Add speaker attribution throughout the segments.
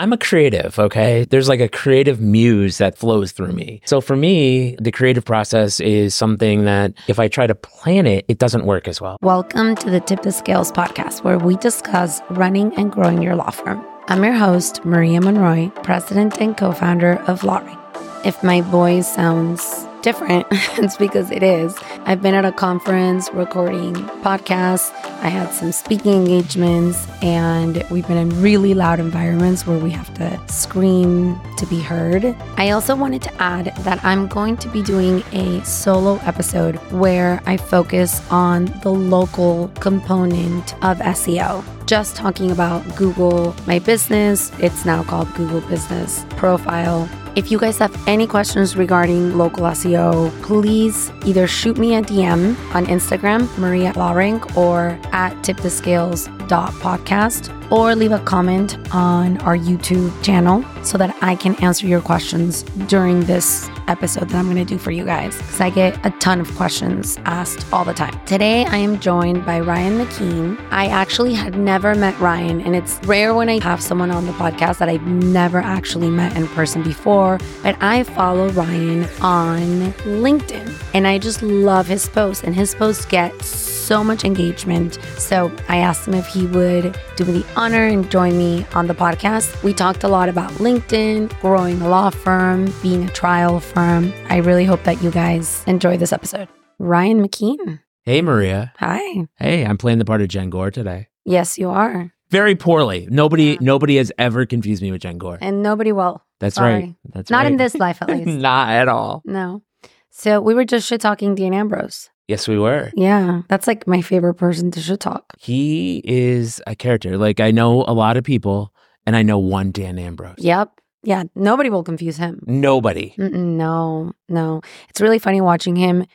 Speaker 1: I'm a creative, okay? There's like a creative muse that flows through me. So for me, the creative process is something that if I try to plan it, it doesn't work as well.
Speaker 2: Welcome to the Tip the Scales podcast, where we discuss running and growing your law firm. I'm your host, Maria Monroy, president and co founder of LawRank. If my voice sounds different, it's because it is. I've been at a conference recording podcasts. I had some speaking engagements, and we've been in really loud environments where we have to scream to be heard. I also wanted to add that I'm going to be doing a solo episode where I focus on the local component of SEO just talking about Google My Business. It's now called Google Business Profile. If you guys have any questions regarding local SEO, please either shoot me a DM on Instagram, Maria LawRank, or at tipthescales.podcast or leave a comment on our YouTube channel so that I can answer your questions during this episode that I'm going to do for you guys because I get a ton of questions asked all the time. Today, I am joined by Ryan McKeen. I actually had never met Ryan, and it's rare when I have someone on the podcast that I've never actually met in person before, but I follow Ryan on LinkedIn and I just love his posts, and his posts get so much engagement. So I asked him if he would do me the honor and join me on the podcast. We talked a lot about LinkedIn, growing a law firm, being a trial firm. I really hope that you guys enjoy this episode. Ryan McKeen.
Speaker 1: Hey, Maria.
Speaker 2: Hi.
Speaker 1: Hey, I'm playing the part of Jenn Gore today.
Speaker 2: Yes, you are.
Speaker 1: Very poorly. Nobody,
Speaker 2: Yeah.
Speaker 1: nobody has ever confused me with Jenn Gore.
Speaker 2: And nobody will.
Speaker 1: That's
Speaker 2: sorry.
Speaker 1: right. That's
Speaker 2: Not in this life, at least.
Speaker 1: Not at all.
Speaker 2: no. So we were just shit talking Dean Ambrose.
Speaker 1: Yes, we were.
Speaker 2: Yeah. That's like my favorite person to shit talk.
Speaker 1: He is a character. Like I know a lot of people, and I know one Dan Ambrose.
Speaker 2: Yep. Yeah. Nobody will confuse him.
Speaker 1: Nobody.
Speaker 2: Mm-mm, no, no. It's really funny watching him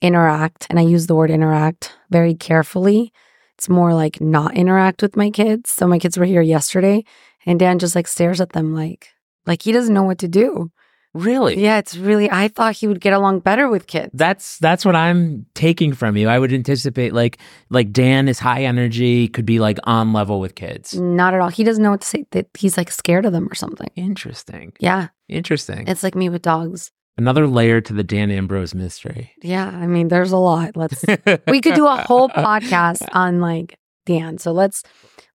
Speaker 2: interact, and I use the word interact very carefully. It's more like not interact with my kids. So my kids were here yesterday, and Dan just like stares at them like like he doesn't know what to do.
Speaker 1: Really?
Speaker 2: Yeah, it's really. I thought he would get along better with kids.
Speaker 1: That's that's what I'm taking from you. I would anticipate like like Dan is high energy, could be like on level with kids.
Speaker 2: not at all. He doesn't know what to say. That he's like scared of them or something.
Speaker 1: Interesting.
Speaker 2: Yeah,
Speaker 1: Interesting.
Speaker 2: it's like me with dogs.
Speaker 1: Another layer to the Dan Ambrose mystery.
Speaker 2: Yeah, I mean, there's a lot. Let's we could do a whole podcast on like Dan. So let's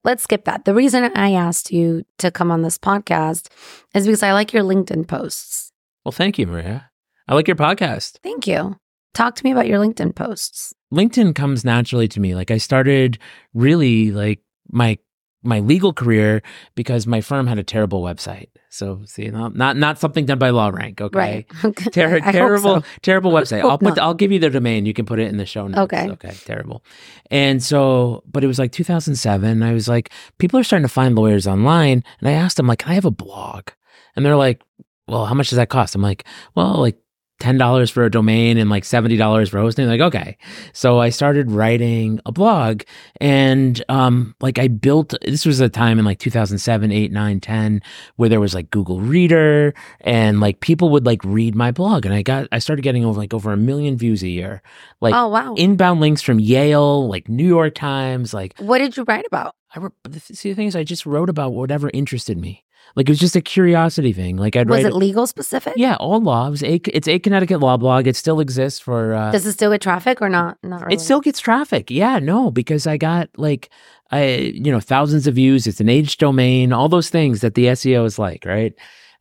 Speaker 2: let's skip that. The reason I asked you to come on this podcast is because I like your LinkedIn posts.
Speaker 1: Well, thank you, Maria. I like your podcast.
Speaker 2: Thank you. Talk to me about your LinkedIn posts.
Speaker 1: LinkedIn comes naturally to me. Like I started really like my my legal career because my firm had a terrible website. So see, not not, not something done by LawRank. Okay.
Speaker 2: Right.
Speaker 1: Ter- terrible,
Speaker 2: so.
Speaker 1: terrible website. I'll put. I'll give you the domain. You can put it in the show notes.
Speaker 2: Okay.
Speaker 1: Okay. Terrible. And so, but it was like 2007. I was like, people are starting to find lawyers online, and I asked them like, can I have a blog? And they're like, well, how much does that cost? I'm like, well, like. $10 for a domain and like $70 for hosting. Like, okay. So I started writing a blog and, um, like I built, this was a time in like 2007, 8, 9, 10, where there was like Google Reader and like people would like read my blog. And I got, I started getting over like over a million views a year. Like
Speaker 2: oh wow.
Speaker 1: inbound links from Yale, like New York Times, like
Speaker 2: what did you write about?
Speaker 1: I the- see the thing is I just wrote about whatever interested me. Like it was just a curiosity thing. Like I'd
Speaker 2: Was it legal specific?
Speaker 1: yeah, all law. It was a, it's a Connecticut law blog. It still exists for. Uh,
Speaker 2: Does it still get traffic or not? Not really.
Speaker 1: it still gets traffic. Yeah, no, because I got like, I you know thousands of views. It's an age domain. All those things that the SEO is like, right?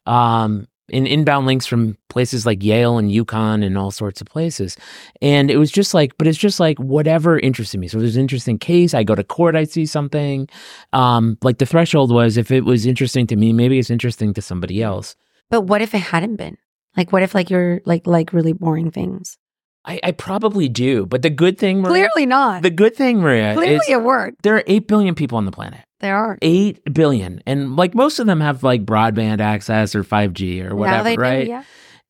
Speaker 1: Um, in inbound links from places like Yale and UConn and all sorts of places, and it was just like, but it's just like whatever interested me. So there's an interesting case. I go to court. I see something. Um, like the threshold was if it was interesting to me, maybe it's interesting to somebody else.
Speaker 2: But what if it hadn't been? Like, what if like you're like like really boring things?
Speaker 1: I, I probably do, but the good thing, Maria,
Speaker 2: Clearly not.
Speaker 1: the good thing, Maria,
Speaker 2: Clearly it worked.
Speaker 1: there are eight billion people on the planet.
Speaker 2: There are.
Speaker 1: Eight billion, and like most of them have like broadband access or five G or whatever, right?
Speaker 2: do. Yeah.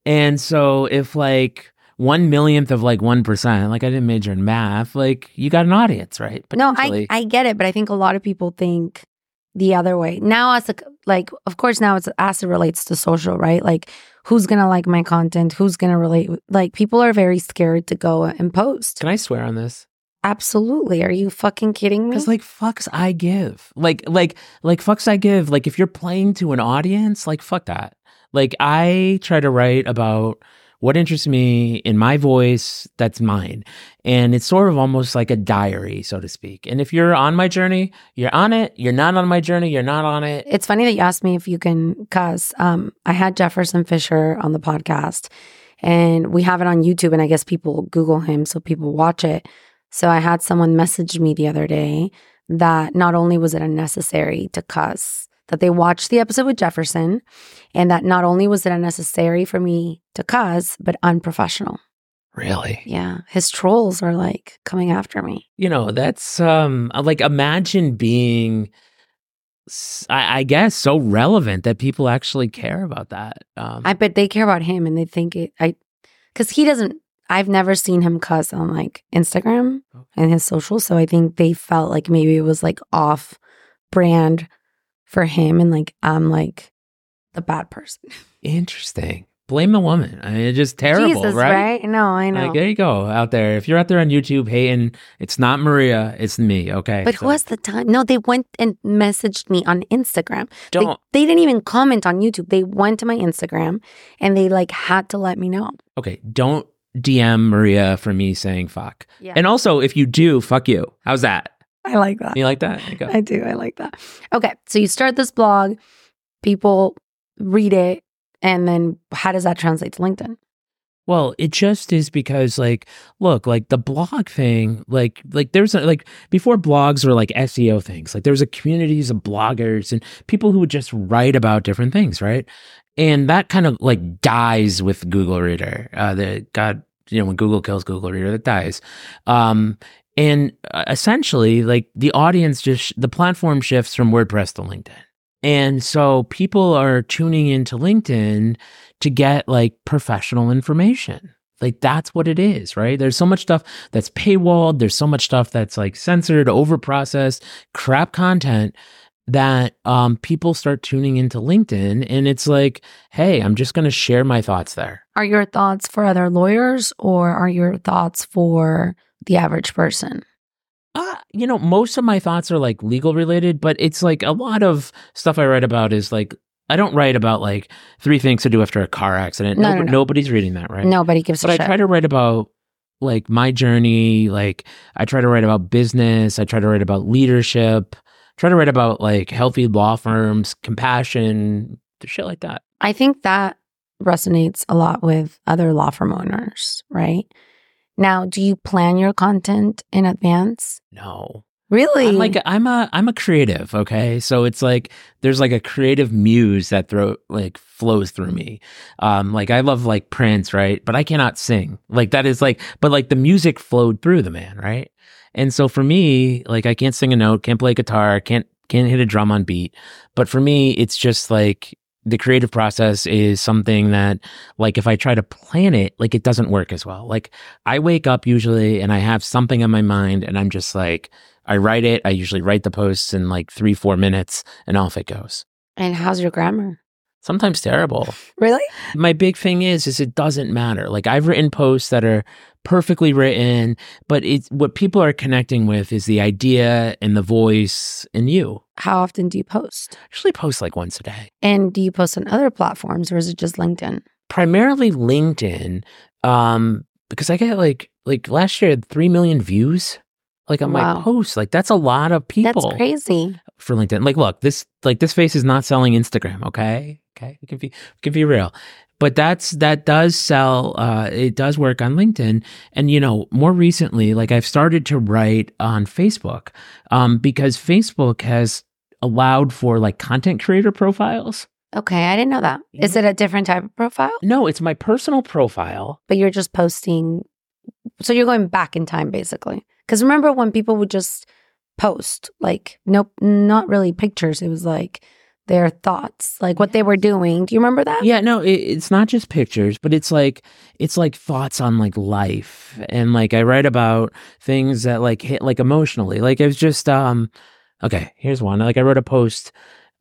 Speaker 1: And so if like one millionth of like one percent, like I didn't major in math, like you got an audience, right?
Speaker 2: But no, I I get it, but I think a lot of people think the other way. Now, as a like, of course, now it's as it relates to social, right? Like, who's gonna like my content? Who's gonna relate? Like, people are very scared to go and post.
Speaker 1: Can I swear on this?
Speaker 2: Absolutely. Are you fucking kidding me?
Speaker 1: Because like fucks I give. Like like like fucks I give. Like if you're playing to an audience, like fuck that. Like I try to write about what interests me in my voice that's mine and it's sort of almost like a diary so to speak and if you're on my journey you're on it you're not on my journey you're not on it
Speaker 2: It's funny that you asked me if you can cuss. Um, I had Jefferson Fisher on the podcast, and we have it on YouTube, and I guess people Google him so people watch it. So I had someone message me the other day that not only was it unnecessary to cuss, that they watched the episode with Jefferson, and that not only was it unnecessary for me to cuss, but unprofessional.
Speaker 1: really
Speaker 2: Yeah, his trolls are like coming after me.
Speaker 1: you know that's um like imagine being—I guess so relevant that people actually care about that um
Speaker 2: I bet they care about him and they think it. I because he doesn't. I've never seen him cuss on like Instagram and his socials, so I think they felt like maybe it was like off brand for him, and like I'm like the bad person.
Speaker 1: interesting blame the woman i mean it's just terrible
Speaker 2: Jesus,
Speaker 1: right?
Speaker 2: No, I know.
Speaker 1: Like, there you go out there. If you're out there on YouTube hating, it's not Maria, it's me. Okay.
Speaker 2: but
Speaker 1: So
Speaker 2: who has the time? No, they went and messaged me on Instagram.
Speaker 1: Don't
Speaker 2: they didn't even comment on YouTube. They went to my Instagram and they like had to let me know.
Speaker 1: okay, don't DM Maria for me saying fuck.
Speaker 2: Yeah,
Speaker 1: And also, if you do, fuck you. How's that?
Speaker 2: I like that.
Speaker 1: You like that?
Speaker 2: I do. I like that. Okay. So you start this blog, people read it, and then how does that translate to LinkedIn?
Speaker 1: Well, it just is because like look, like the blog thing, like like there's a, like before blogs were like SEO things. Like there was a communities of bloggers and people who would just write about different things, right? And that kind of like dies with Google Reader. Uh the God, you know, when Google kills Google Reader, that dies. Um and uh, essentially like the audience just the platform shifts from WordPress to LinkedIn. And so people are tuning into LinkedIn to get like professional information. Like that's what it is, right? There's so much stuff that's paywalled. There's so much stuff that's like censored, overprocessed, crap content that um, people start tuning into LinkedIn. And it's like, hey, I'm just going to share my thoughts there.
Speaker 2: Are your thoughts for other lawyers or are your thoughts for the average person?
Speaker 1: Uh, you know, most of my thoughts are like legal related, but it's like a lot of stuff I write about is like, I don't write about like three things to do after a car accident.
Speaker 2: No, no, no.
Speaker 1: Nobody's reading that, right?
Speaker 2: Nobody gives
Speaker 1: but
Speaker 2: a
Speaker 1: I
Speaker 2: shit.
Speaker 1: But I try to write about like my journey. Like I try to write about business. I try to write about leadership. Try to write about like healthy law firms, compassion, shit like that.
Speaker 2: I think that resonates a lot with other law firm owners, right? Now, do you plan your content in advance?
Speaker 1: No,
Speaker 2: Really?
Speaker 1: I'm like I'm a I'm a creative. Okay, so it's like there's like a creative muse that throw like flows through me. Um, like I love like Prince, right? But I cannot sing. Like that is like, but like the music flowed through the man, right? And so for me, like I can't sing a note, can't play guitar, can't can't hit a drum on beat. But for me, it's just like the creative process is something that like if I try to plan it, like it doesn't work as well. Like I wake up usually and I have something on my mind and I'm just like I write it. I usually write the posts in like three, four minutes and off it goes.
Speaker 2: and how's your grammar?
Speaker 1: Sometimes terrible.
Speaker 2: Really?
Speaker 1: My big thing is, is it doesn't matter. Like I've written posts that are perfectly written, but it's what people are connecting with is the idea and the voice and you.
Speaker 2: How often do you post?
Speaker 1: I usually post like once a day.
Speaker 2: And do you post on other platforms or is it just LinkedIn?
Speaker 1: Primarily LinkedIn, um, because I get like like last year I had three million views. Like on
Speaker 2: Wow.
Speaker 1: my post. like that's a lot of people.
Speaker 2: That's crazy.
Speaker 1: for LinkedIn. Like, look, this like this face is not selling Instagram. Okay, okay, we can be we can be real, but that's that does sell. Uh, it does work on LinkedIn, and you know, more recently, like I've started to write on Facebook, um, because Facebook has allowed for like content creator profiles.
Speaker 2: Okay, I didn't know that. Is it a different type of profile?
Speaker 1: No, it's my personal profile.
Speaker 2: But you're just posting. So you're going back in time, basically. Because remember when people would just post, like, nope, not really pictures. It was like their thoughts, like what they were doing. Do you remember that?
Speaker 1: Yeah, no, it, it's not just pictures, but it's like it's like thoughts on like life, and like I write about things that like hit like emotionally. Like it was just um, okay. Here's one. Like I wrote a post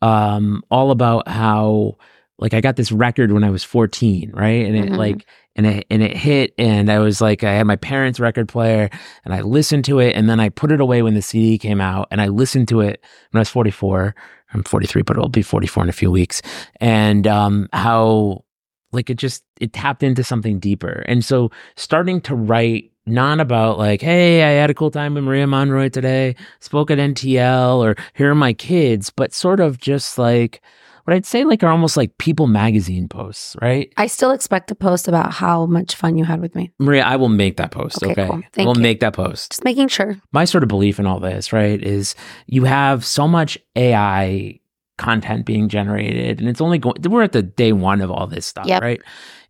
Speaker 1: um all about how like I got this record when I was 14, right? And it
Speaker 2: Mhm.
Speaker 1: like and it and it hit and I was like I had my parents' record player and I listened to it and then I put it away when the CD came out and I listened to it when I was 44. I'm 43, but it'll be 44 in a few weeks. And um, how like it just it tapped into something deeper. And so starting to write not about like, hey, I had a cool time with Maria Monroy today, spoke at NTL, or here are my kids, but sort of just like what I'd say like are almost like People magazine posts, right?
Speaker 2: I still expect a post about how much fun you had with me.
Speaker 1: Maria, I will make that post. Okay,
Speaker 2: Okay, cool. Thank
Speaker 1: we'll
Speaker 2: you.
Speaker 1: make that post.
Speaker 2: Just making sure.
Speaker 1: My sort of belief in all this, right, is you have so much AI content being generated, and it's only going. We're at the day one of all this stuff,
Speaker 2: Yep.
Speaker 1: right?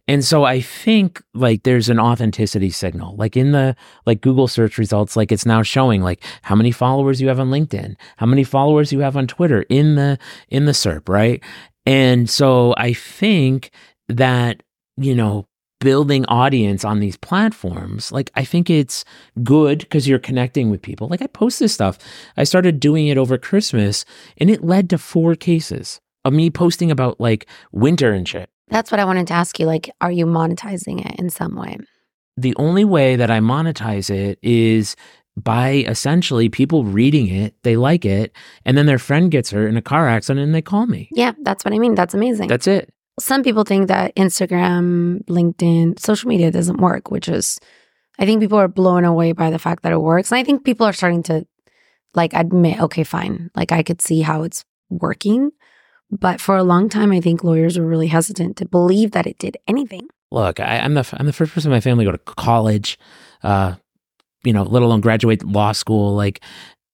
Speaker 1: And so I think like there's an authenticity signal, like in the like Google search results, like it's now showing like how many followers you have on LinkedIn, how many followers you have on Twitter in the in the SERP, right? And so I think that you know building audience on these platforms, like I think it's good because you're connecting with people. Like I post this stuff, I started doing it over Christmas, and it led to four cases of me posting about like winter and shit.
Speaker 2: That's what I wanted to ask you. Like, are you monetizing it in some way?
Speaker 1: the only way that I monetize it is by essentially people reading it, they like it, and then their friend gets hurt in a car accident and they call me.
Speaker 2: Yeah, that's what I mean. That's amazing.
Speaker 1: That's it.
Speaker 2: some people think that Instagram, LinkedIn, social media doesn't work, which is, I think people are blown away by the fact that it works. And I think people are starting to like admit, okay, fine, like I could see how it's working. But for a long time, I think lawyers were really hesitant to believe that it did anything.
Speaker 1: Look, I, I'm the I'm the first person in my family to go to college, uh, you know, let alone graduate law school. Like,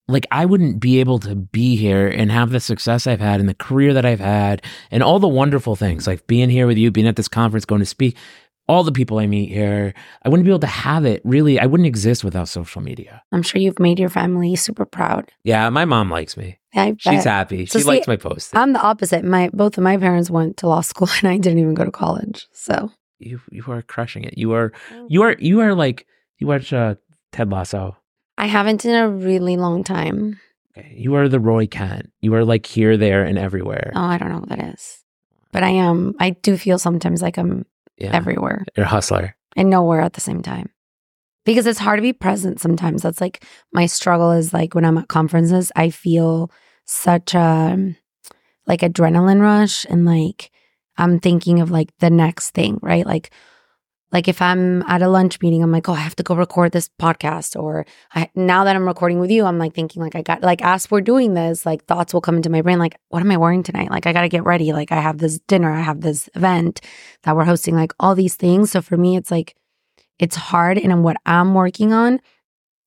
Speaker 1: like I wouldn't be able to be here and have the success I've had and the career that I've had and all the wonderful things like being here with you, being at this conference, going to speak, all the people I meet here. I wouldn't be able to have it. Really, I wouldn't exist without social media.
Speaker 2: I'm sure you've made your family super proud.
Speaker 1: Yeah, my mom likes me.
Speaker 2: I
Speaker 1: She's
Speaker 2: bet.
Speaker 1: happy.
Speaker 2: So
Speaker 1: she
Speaker 2: see,
Speaker 1: likes my posts.
Speaker 2: I'm the opposite. My both of my parents went to law school and I didn't even go to college. So
Speaker 1: you you are crushing it. You are you are you are like you watch uh, Ted Lasso.
Speaker 2: I haven't in a really long time.
Speaker 1: Okay. You are the Roy Kent. You are like here, there, and everywhere.
Speaker 2: Oh, I don't know what that is. But I am I do feel sometimes like I'm
Speaker 1: yeah,
Speaker 2: everywhere
Speaker 1: you're a hustler.
Speaker 2: and nowhere at the same time. Because it's hard to be present sometimes. That's like my struggle is like when I'm at conferences, I feel such a like adrenaline rush and like I'm thinking of like the next thing, right? Like like if I'm at a lunch meeting, I'm like, oh, I have to go record this podcast. Or I, now that I'm recording with you, I'm like thinking like I got like as we're doing this, like thoughts will come into my brain, like, what am I wearing tonight? Like I gotta get ready. Like I have this dinner, I have this event that we're hosting, like all these things. So for me, it's like it's hard. And what I'm working on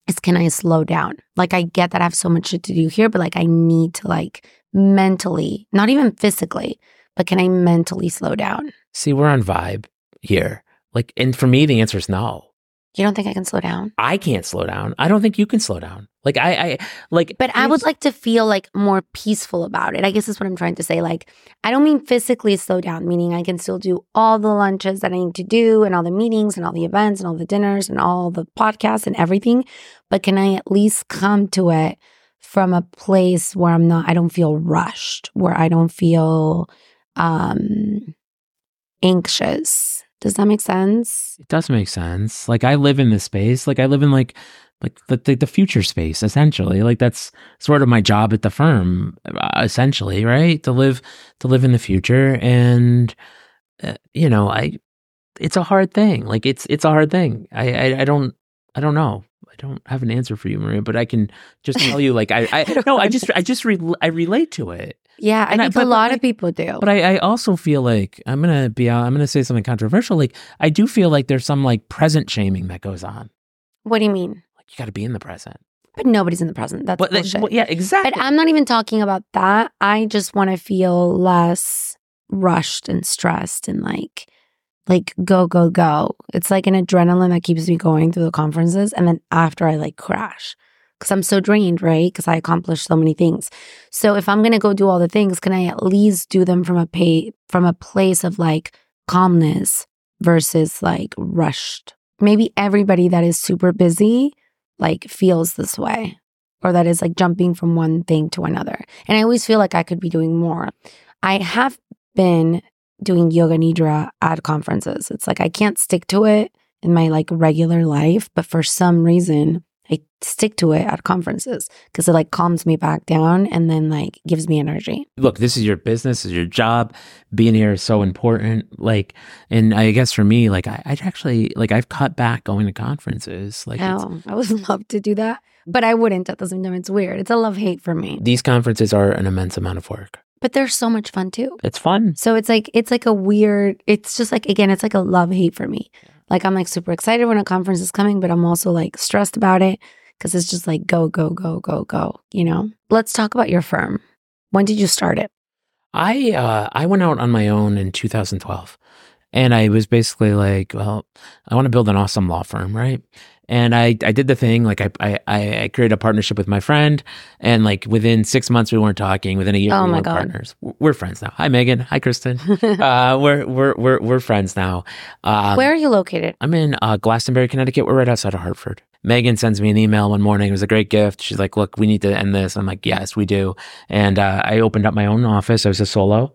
Speaker 2: is can I slow down? Like I get that I have so much shit to do here, but like I need to like mentally, not even physically, but can I mentally slow down?
Speaker 1: See, we're on vibe here. Like, and for me, the answer is no.
Speaker 2: You don't think I can slow down?
Speaker 1: I can't slow down. I don't think you can slow down. Like I, I like.
Speaker 2: But I would like to feel like more peaceful about it. I guess that's what I'm trying to say. Like, I don't mean physically slow down, meaning I can still do all the lunches that I need to do and all the meetings and all the events and all the dinners and all the podcasts and everything. But can I at least come to it from a place where I'm not, I don't feel rushed, where I don't feel um anxious. Does that make sense?
Speaker 1: It does make sense. Like I live in this space. Like I live in like like the the, the future space essentially. Like that's sort of my job at the firm uh, essentially, right? To live to live in the future and uh, you know, I it's a hard thing. Like it's it's a hard thing. I I, I don't I don't know. I don't have an answer for you, Maria, but I can just tell you like I I, no, I just I just re- I relate to it.
Speaker 2: Yeah, I
Speaker 1: And I-
Speaker 2: think
Speaker 1: but-
Speaker 2: a lot of people do.
Speaker 1: But I, I also feel like I'm gonna be. I'm gonna say something controversial. Like I do feel like there's some like present shaming that goes on.
Speaker 2: what do you mean?
Speaker 1: Like you got to be in the present.
Speaker 2: But nobody's in the present. That's
Speaker 1: But
Speaker 2: bullshit.
Speaker 1: well, yeah, exactly.
Speaker 2: But I'm not even talking about that. I just want to feel less rushed and stressed and like like go go go. It's like an adrenaline that keeps me going through the conferences and then after I like crash cuz I'm so drained, right? Cuz I accomplished so many things. So if I'm to go do all the things, can I at least do them from a pay from a place of like calmness versus like rushed? Maybe everybody that is super busy like feels this way or that is like jumping from one thing to another. And I always feel like I could be doing more. I have been doing yoga nidra at conferences. It's like I can't stick to it in my like regular life, but for some reason I stick to it at conferences because it like calms me back down and then like gives me energy.
Speaker 1: Look, this is your business, this is your job. Being here is so important. Like, and I guess for me, like I, I actually like I've cut back going to conferences. Like,
Speaker 2: oh, I would love to do that, but I wouldn't at the same time. It's weird. It's a love hate for me.
Speaker 1: These conferences are an immense amount of work.
Speaker 2: But they're so much fun too.
Speaker 1: It's fun.
Speaker 2: So it's like it's like a weird. It's just like again, it's like a love hate for me. Like I'm like super excited when a conference is coming, but I'm also like stressed about it because it's just like go, go, go, go, go, you know? Let's talk about your firm. When did you start it?
Speaker 1: I uh, I went out on my own in 2012. And I was basically like, well, I want to build an awesome law firm, right? And I, I did the thing, like I, I, I created a partnership with my friend, and like within six months we weren't talking. Within a year,
Speaker 2: Oh
Speaker 1: we
Speaker 2: my
Speaker 1: were partners. We're friends now. Hi, Megan. Hi, Kristen. uh, we're we're we're we're friends now. Um,
Speaker 2: Where are you located?
Speaker 1: I'm in uh, Glastonbury, Connecticut. We're right outside of Hartford. Megan sends me an email one morning. It was a great gift. She's like, "Look, we need to end this." I'm like, "Yes, we do." And uh, I opened up my own office. I was a solo,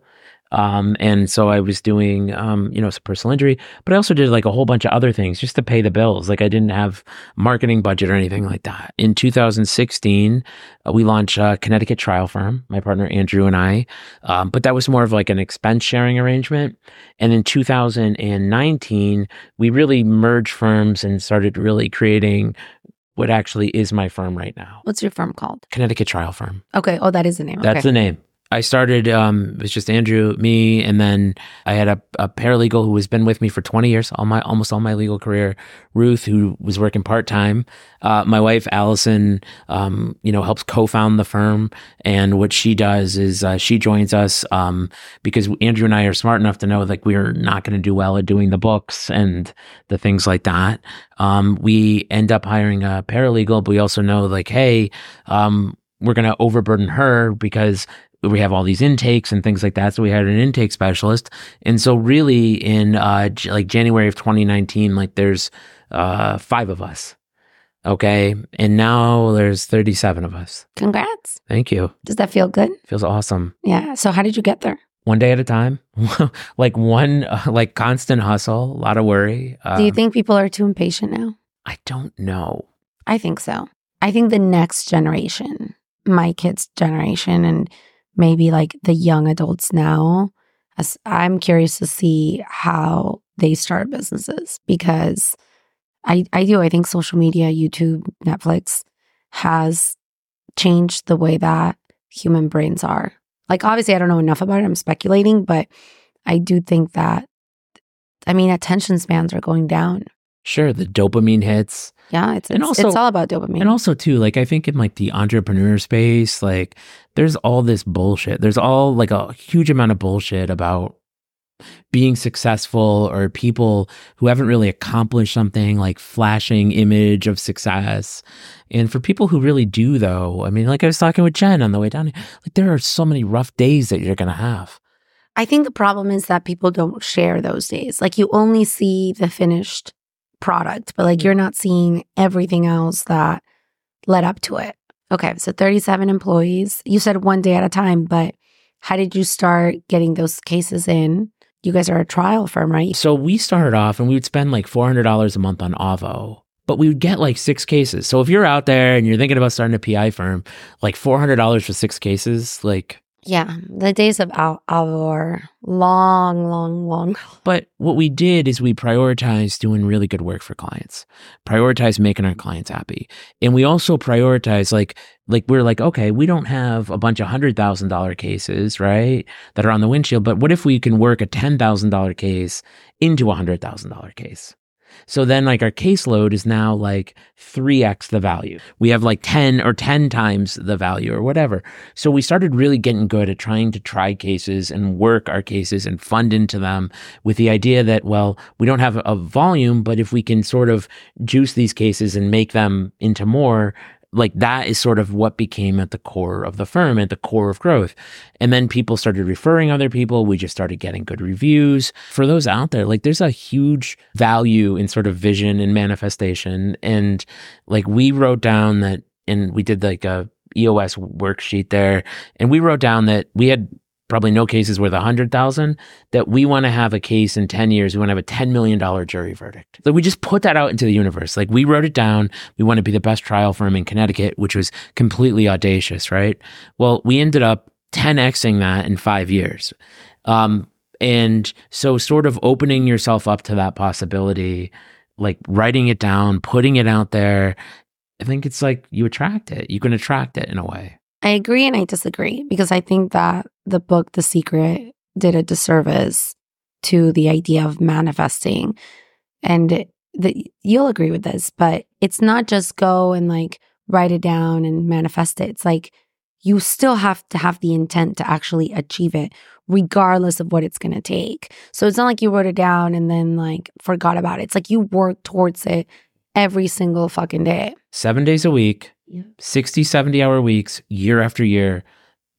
Speaker 1: um, and so I was doing, um, you know, some personal injury, but I also did like a whole bunch of other things just to pay the bills. Like I didn't have marketing budget or anything like that. In 2016, uh, we launched uh, Connecticut Trial Firm. My partner Andrew and I, um, but that was more of like an expense sharing arrangement. And in 2019, we really merged firms and started really creating what actually is my firm right now,
Speaker 2: What's your firm called?
Speaker 1: Connecticut Trial Firm.
Speaker 2: Okay. Oh, that is the name.
Speaker 1: That's
Speaker 2: okay.
Speaker 1: the name. I started, um, it was just Andrew, me, and then I had a, a paralegal who has been with me for 20 years, all my, almost all my legal career, Ruth, who was working part time. Uh, my wife, Allison, um, you know, helps co-found the firm. And what she does is, uh, she joins us, um, because Andrew and I are smart enough to know like we're not going to do well at doing the books and the things like that. Um, we end up hiring a paralegal, but we also know like, hey, um, we're going to overburden her because we have all these intakes and things like that. So we had an intake specialist. And so really in uh J- like January of 2019, like there's uh five of us. Okay. And now there's 37 of us.
Speaker 2: Congrats.
Speaker 1: Thank you.
Speaker 2: Does that feel good?
Speaker 1: Feels awesome.
Speaker 2: Yeah. So how did you get there?
Speaker 1: One day at a time. like one uh, like constant hustle, a lot of worry. Uh,
Speaker 2: Do you think people are too impatient now?
Speaker 1: I don't know.
Speaker 2: I think so. I think the next generation, my kids' generation, and maybe like the young adults now, as I'm curious to see how they start businesses because I, I do. I think social media, YouTube, Netflix has changed the way that human brains are. Like, obviously, I don't know enough about it. I'm speculating, but I do think that, I mean, attention spans are going down.
Speaker 1: Sure, the dopamine hits.
Speaker 2: Yeah, it's,
Speaker 1: And
Speaker 2: it's,
Speaker 1: also-
Speaker 2: it's all about dopamine.
Speaker 1: And also too, like I think in like the entrepreneur space, like there's all this bullshit. There's all like a huge amount of bullshit about being successful or people who haven't really accomplished something like flashing image of success. And for people who really do though, I mean, like I was talking with Jen on the way down here, like there are so many rough days that you're going to have.
Speaker 2: I think the problem is that people don't share those days. Like you only see the finished product, but like mm-hmm. you're not seeing everything else that led up to it. Okay, so 37 employees. You said one day at a time, but how did you start getting those cases in? You guys are a trial firm, right?
Speaker 1: So we started off and we would spend like $400 a month on Avvo, but we would get like six cases. So if you're out there and you're thinking about starting a PI firm, like $400 for six cases, like,
Speaker 2: Yeah, the days of Avvo are long, long, long.
Speaker 1: but what we did is we prioritized doing really good work for clients, prioritized making our clients happy. And we also prioritized like, like we're like, okay, we don't have a bunch of hundred thousand dollar cases, right? That are on the windshield, but what if we can work a ten thousand dollar case into a hundred thousand dollar case? So then like our caseload is now like 3x the value. We have like 10 or 10 times the value or whatever. So we started really getting good at trying to try cases and work our cases and fund into them with the idea that, well, we don't have a volume, but if we can sort of juice these cases and make them into more, like that is sort of what became at the core of the firm, at the core of growth. And then people started referring other people. We just started getting good reviews. For those out there, like there's a huge value in sort of vision and manifestation. And like we wrote down that, and we did like a EOS worksheet there, and we wrote down that we had probably no case is worth a hundred thousand, that we want to have a case in 10 years. We want to have a $10 million jury verdict. So we just put that out into the universe. Like we wrote it down. We want to be the best trial firm in Connecticut, which was completely audacious, right? Well, we ended up 10xing that in five years. Um, and so sort of opening yourself up to that possibility, like writing it down, putting it out there, I think it's like you attract it. You can attract it in a way.
Speaker 2: I agree and I disagree because I think that the book The Secret did a disservice to the idea of manifesting. And the, you'll agree with this, but it's not just go and like write it down and manifest it. It's like you still have to have the intent to actually achieve it, regardless of what it's going to take. So it's not like you wrote it down and then like forgot about it. It's like you work towards it every single fucking day.
Speaker 1: Seven days a week, yeah. 60, 70 hour weeks, year after year,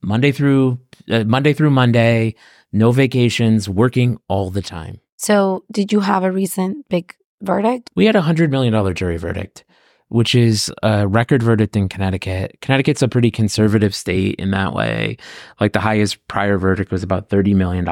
Speaker 1: Monday through uh, Monday through Monday, no vacations, working all the time.
Speaker 2: So, did you have a recent big verdict?
Speaker 1: We had a $100 million jury verdict which is a record verdict in Connecticut. Connecticut's a pretty conservative state in that way. Like the highest prior verdict was about $30 million.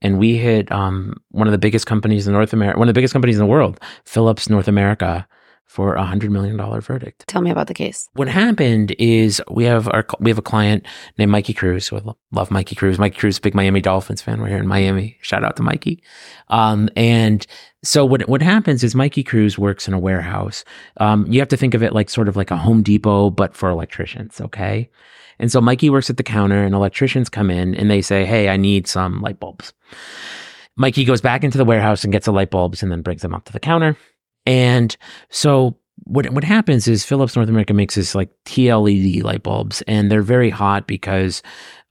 Speaker 1: And we hit um, one of the biggest companies in North America, one of the biggest companies in the world, Philips North America, for a hundred million dollar verdict.
Speaker 2: Tell me about the case.
Speaker 1: What happened is we have our we have a client named Mikey Cruz. I love Mikey Cruz. Mikey Cruz, big Miami Dolphins fan. We're here in Miami. Shout out to Mikey. Um, and so what what happens is Mikey Cruz works in a warehouse. Um, you have to think of it like sort of like a Home Depot, but for electricians. Okay. And so Mikey works at the counter, and electricians come in and they say, "Hey, I need some light bulbs." Mikey goes back into the warehouse and gets the light bulbs, and then brings them up to the counter. And so what what happens is Philips North America makes this like TLED light bulbs, and they're very hot because,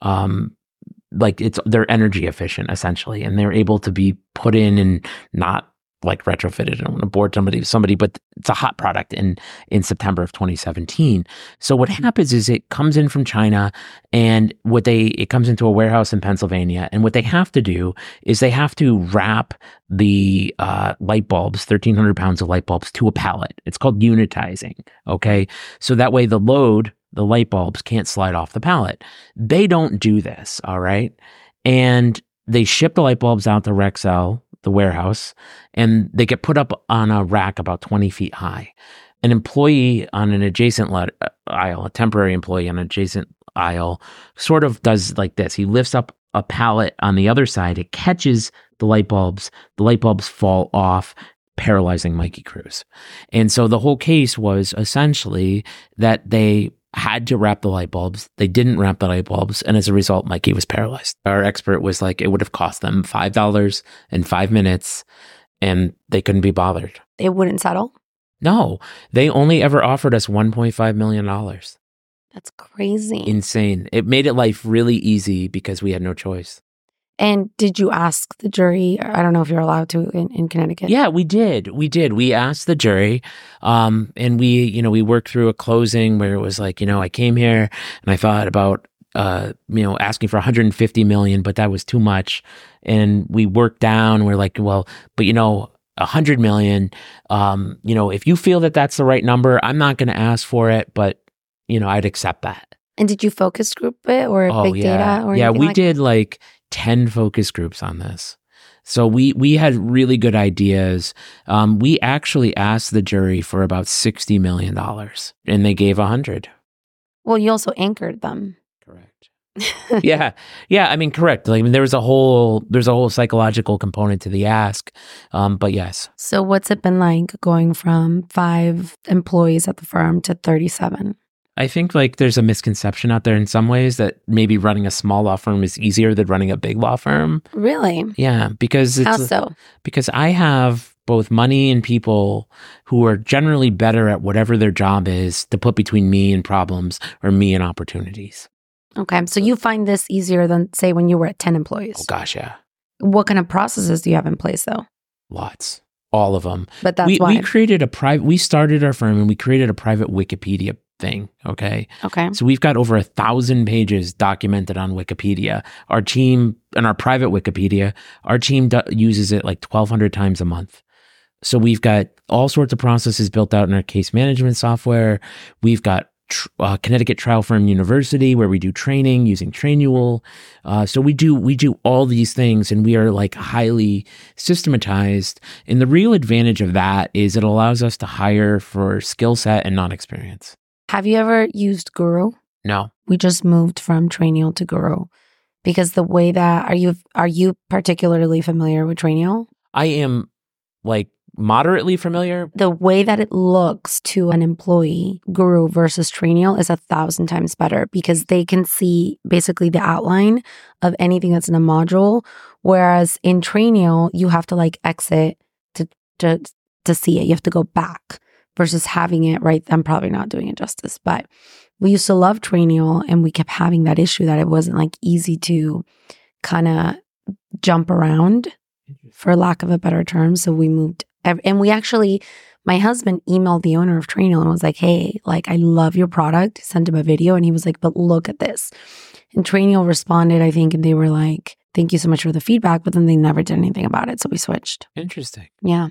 Speaker 1: um, like it's they're energy efficient essentially, and they're able to be put in and not like retrofitted. I don't want to board somebody, somebody, but it's a hot product in in September of 2017. So what mm-hmm. happens is it comes in from China, and what they it comes into a warehouse in Pennsylvania, and what they have to do is they have to wrap the uh, light bulbs, 1,300 pounds of light bulbs, to a pallet. It's called unitizing. Okay, so that way the load, the light bulbs, can't slide off the pallet. They don't do this. All right, and they ship the light bulbs out to Rexel the warehouse, and they get put up on a rack about 20 feet high. An employee on an adjacent uh, aisle, a temporary employee on an adjacent aisle, sort of does like this. He lifts up a pallet on the other side, it catches the light bulbs, the light bulbs fall off, paralyzing Mikey Cruz. And so the whole case was essentially that they had to wrap the light bulbs. They didn't wrap the light bulbs. And as a result, Mikey was paralyzed. Our expert was like, it would have cost them $5 in five minutes and they couldn't be bothered.
Speaker 2: They wouldn't settle?
Speaker 1: No, they only ever offered us $1.5 million.
Speaker 2: That's crazy.
Speaker 1: Insane. It made it life really easy because we had no choice.
Speaker 2: And did you ask the jury? I don't know if you're allowed to in, in Connecticut.
Speaker 1: Yeah, we did. We did. We asked the jury, um, and we, you know, we worked through a closing where it was like, you know, I came here and I thought about, uh, you know, asking for 150 million, but that was too much. And we worked down. We're like, well, but you know, 100 million. Um, you know, if you feel that that's the right number, I'm not going to ask for it, but you know, I'd accept that.
Speaker 2: And did you focus group it or oh, big
Speaker 1: yeah.
Speaker 2: data or
Speaker 1: yeah? We
Speaker 2: like
Speaker 1: did like 10 focus groups on this. So we we had really good ideas. Um, we actually asked the jury for about sixty million dollars, and they gave a hundred.
Speaker 2: Well, you also anchored them.
Speaker 1: Correct. yeah, yeah. I mean, correct. Like, I mean, there was a whole there's a whole psychological component to the ask, um, but yes.
Speaker 2: So, what's it been like going from five employees at the firm to thirty seven?
Speaker 1: I think like there's a misconception out there in some ways that maybe running a small law firm is easier than running a big law firm.
Speaker 2: Really?
Speaker 1: Yeah, because it's
Speaker 2: How so?
Speaker 1: because I have both money and people who are generally better at whatever their job is to put between me and problems or me and opportunities.
Speaker 2: Okay. So you find this easier than say when you were at 10 employees?
Speaker 1: Oh gosh, yeah.
Speaker 2: What kind of processes do you have in place though?
Speaker 1: Lots. All of them.
Speaker 2: But that's
Speaker 1: we,
Speaker 2: why
Speaker 1: we created a private we started our firm and we created a private Wikipedia thing. Okay.
Speaker 2: Okay.
Speaker 1: So we've got over a thousand pages documented on Wikipedia. Our team and our private Wikipedia, our team do- uses it like 1,200 times a month. So we've got all sorts of processes built out in our case management software. We've got tr- uh, Connecticut Trial Firm University, where we do training using Trainual. Uh, so we do we do all these things, and we are like highly systematized. And the real advantage of that is it allows us to hire for skill set and non experience.
Speaker 2: Have you ever used Guru?
Speaker 1: No,
Speaker 2: We just moved from Trainual to Guru because the way that are you are you particularly familiar with Trainual?
Speaker 1: I am like moderately familiar.
Speaker 2: The way that it looks to an employee, Guru versus Trainual is a thousand times better because they can see basically the outline of anything that's in a module. Whereas in Trainual, you have to like exit to to to see it. You have to go back versus having it right. I'm probably not doing it justice, but we used to love Trainual and we kept having that issue that it wasn't like easy to kind of jump around for lack of a better term. So we moved, and we actually, my husband emailed the owner of Trainual and was like, "Hey, like I love your product." Sent him a video, and he was like, "But look at this." And Trainual responded, I think, and they were like, "Thank you so much for the feedback," but then they never did anything about it, so we switched.
Speaker 1: Interesting.
Speaker 2: Yeah.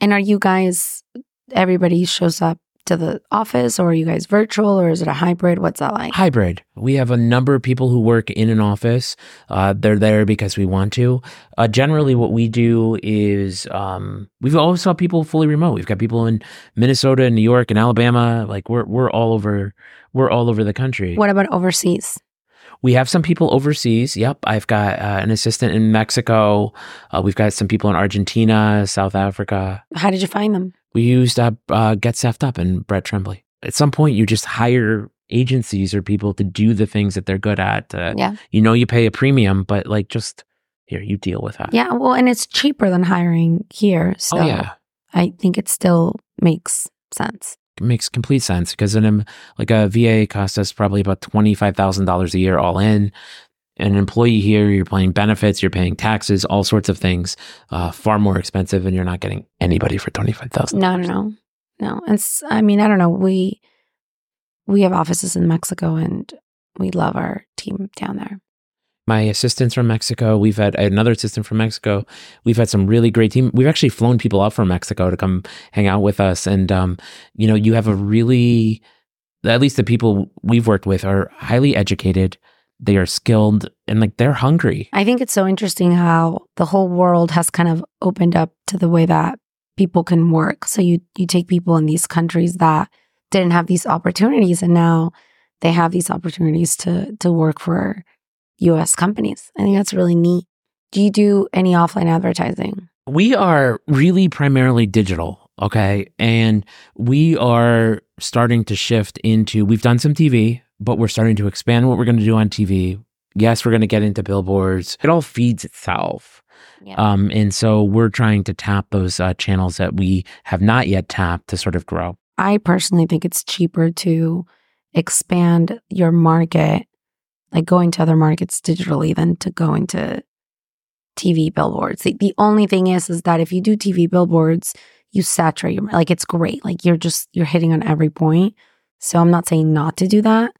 Speaker 2: And are you guys? Everybody shows up to the office, or are you guys virtual, or is it a hybrid? What's that like?
Speaker 1: Hybrid. We have a number of people who work in an office. Uh, they're there because we want to. Uh, generally, what we do is um, we've always got people fully remote. We've got people in Minnesota, and New York, and Alabama. Like we're we're all over. We're all over the country.
Speaker 2: What about overseas?
Speaker 1: We have some people overseas. Yep, I've got uh, an assistant in Mexico. Uh, we've got some people in Argentina, South Africa.
Speaker 2: How did you find them?
Speaker 1: We used uh, uh, Get Staffed Up and Brett Tremblay. At some point, you just hire agencies or people to do the things that they're good at. Uh,
Speaker 2: Yeah.
Speaker 1: You know, you pay a premium, but like just here, you deal with that.
Speaker 2: Yeah, well, and it's cheaper than hiring here. So
Speaker 1: oh, yeah.
Speaker 2: I think it still makes sense.
Speaker 1: It makes complete sense because an em- like a VA costs us probably about twenty five thousand dollars a year all in. An employee here, you're paying benefits, you're paying taxes, all sorts of things, uh, far more expensive, and you're not getting anybody for twenty five thousand.
Speaker 2: No, no, no, no. And I mean, I don't know. We we have offices in Mexico, and we love our team down there.
Speaker 1: My assistant's from Mexico. We've had another assistant from Mexico. We've had some really great team. We've actually flown people up from Mexico to come hang out with us. And um, you know, you have a really, at least the people we've worked with are highly educated. They are skilled and like they're hungry.
Speaker 2: I think it's so interesting how the whole world has kind of opened up to the way that people can work. So you you take people in these countries that didn't have these opportunities, and now they have these opportunities to to work for U.S. companies. I think that's really neat. Do you do any offline advertising?
Speaker 1: We are really primarily digital, okay? And we are starting to shift into, we've done some TV, but we're starting to expand what we're going to do on TV. Yes, we're going to get into billboards. It all feeds itself.
Speaker 2: Yeah.
Speaker 1: Um, and so we're trying to tap those uh, channels that we have not yet tapped to sort of grow.
Speaker 2: I personally think it's cheaper to expand your market, like going to other markets digitally, than to go into TV billboards. The, the only thing is, is that if you do TV billboards, you saturate your like it's great. Like you're just you're hitting on every point. So I'm not saying not to do that.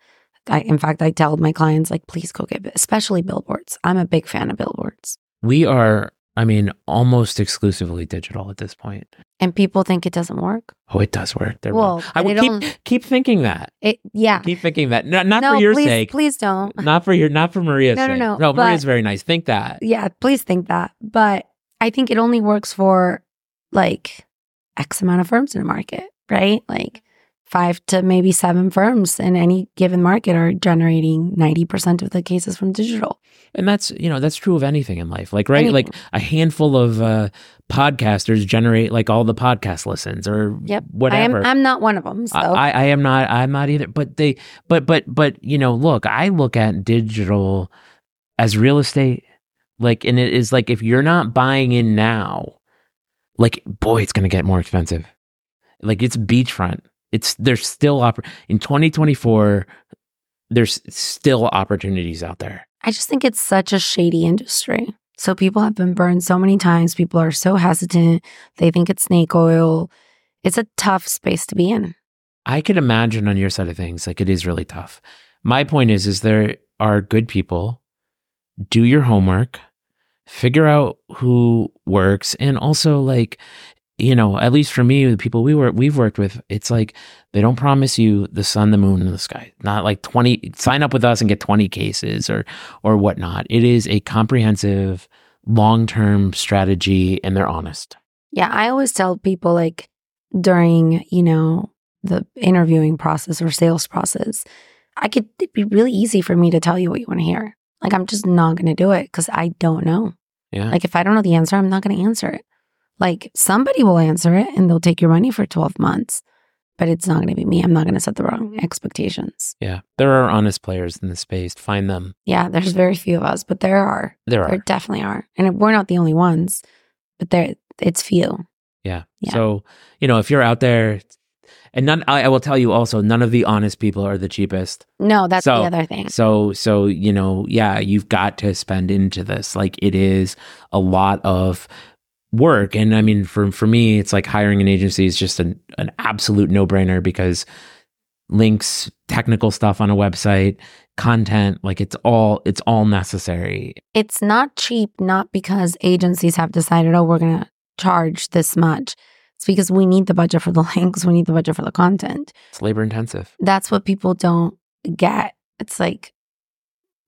Speaker 2: I, in fact, I tell my clients like, please go get, especially billboards. I'm a big fan of billboards,
Speaker 1: We are, I mean, almost exclusively digital at this point.
Speaker 2: and people think it doesn't work.
Speaker 1: Oh, it does work. They're
Speaker 2: Well,
Speaker 1: wrong. I would keep, keep thinking that.
Speaker 2: It, yeah.
Speaker 1: Keep thinking that. Not, not
Speaker 2: no,
Speaker 1: for your
Speaker 2: please,
Speaker 1: sake.
Speaker 2: please don't.
Speaker 1: Not for your, not for Maria's
Speaker 2: No, no,
Speaker 1: sake.
Speaker 2: no,
Speaker 1: No,
Speaker 2: but-
Speaker 1: Maria's very nice. Think that.
Speaker 2: yeah, please think that. But I think it only works for like X amount of firms in a market, right? Like five to maybe seven firms in any given market are generating 90% of the cases from digital.
Speaker 1: And that's, you know, that's true of anything in life. Like, right? Like a handful of uh, podcasters generate like all the podcast listens or
Speaker 2: Yep.
Speaker 1: whatever.
Speaker 2: I am, I'm not one of them. So
Speaker 1: I, I am not I'm not either. But they but but but you know, look, I look at digital as real estate. Like and it is like if you're not buying in now, like boy, it's gonna get more expensive. Like it's beachfront. It's there's still oppor- in 2024, there's still opportunities out there.
Speaker 2: I just think it's such a shady industry. So people have been burned so many times. People are so hesitant. They think it's snake oil. It's a tough space to be in.
Speaker 1: I could imagine on your side of things, like it is really tough. My point is, is there are good people. Do your homework, figure out who works, and also like you know, at least for me, the people we were we've worked with, it's like they don't promise you the sun, the moon, and the sky. Not like twenty. Sign up with us and get twenty cases or or whatnot. It is a comprehensive, long term strategy, and they're honest.
Speaker 2: Yeah, I always tell people like during you know the interviewing process or sales process, I could it'd be really easy for me to tell you what you want to hear. Like I'm just not going to do it because I don't know.
Speaker 1: Yeah.
Speaker 2: Like if I don't know the answer, I'm not going to answer it. Like somebody will answer it and they'll take your money for 12 months, but it's not going to be me. I'm not going to set the wrong expectations.
Speaker 1: yeah. There are honest players in the space. Find them.
Speaker 2: Yeah, there's very few of us, but there are.
Speaker 1: There
Speaker 2: There
Speaker 1: are.
Speaker 2: definitely are. And we're not the only ones, but there it's few.
Speaker 1: Yeah.
Speaker 2: Yeah.
Speaker 1: So, you know, if you're out there, and none, I, I will tell you also, none of the honest people are the cheapest.
Speaker 2: No, that's
Speaker 1: So-
Speaker 2: the other thing.
Speaker 1: So, so, you know, yeah, you've got to spend into this. Like it is a lot of work. And I mean, for, for me, it's like hiring an agency is just an, an absolute no brainer because links, technical stuff on a website, content, like it's all, it's all necessary.
Speaker 2: It's not cheap, not because agencies have decided, oh, we're going to charge this much. It's because we need the budget for the links, we need the budget for the content.
Speaker 1: It's labor intensive.
Speaker 2: That's what people don't get. It's like,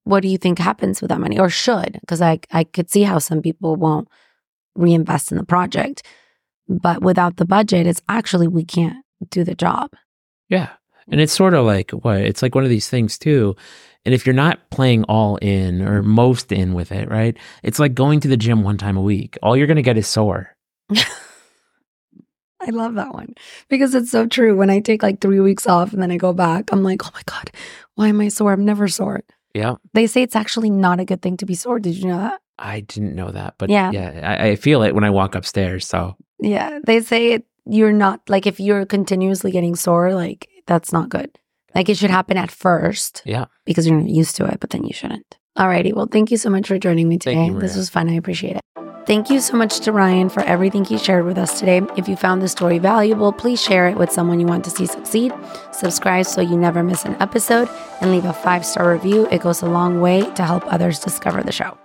Speaker 2: what do you think happens with that money or should? Because I, I could see how some people won't reinvest in the project. But without the budget, it's actually, we can't do the job.
Speaker 1: Yeah. And it's sort of like what? It's like one of these things too. And if you're not playing all in or most in with it, right? It's like going to the gym one time a week. All you're going to get is sore.
Speaker 2: I love that one because it's so true. When I take like three weeks off and then I go back, I'm like, oh my God, why am I sore? I'm never sore.
Speaker 1: Yeah.
Speaker 2: They say it's actually not a good thing to be sore. Did you know that?
Speaker 1: I didn't know that, but
Speaker 2: Yeah.
Speaker 1: yeah, I, I feel it when I walk upstairs. So
Speaker 2: Yeah. They say it, you're not like if you're continuously getting sore, like that's not good. Like it should happen at first.
Speaker 1: Yeah.
Speaker 2: Because you're not used to it, but then you shouldn't. Alrighty. Well, thank you so much for joining me today.
Speaker 1: you,
Speaker 2: this was fun. I appreciate it. Thank you so much to Ryan for everything he shared with us today. If you found this story valuable, please share it with someone you want to see succeed. Subscribe so you never miss an episode and leave a five star review. It goes a long way to help others discover the show.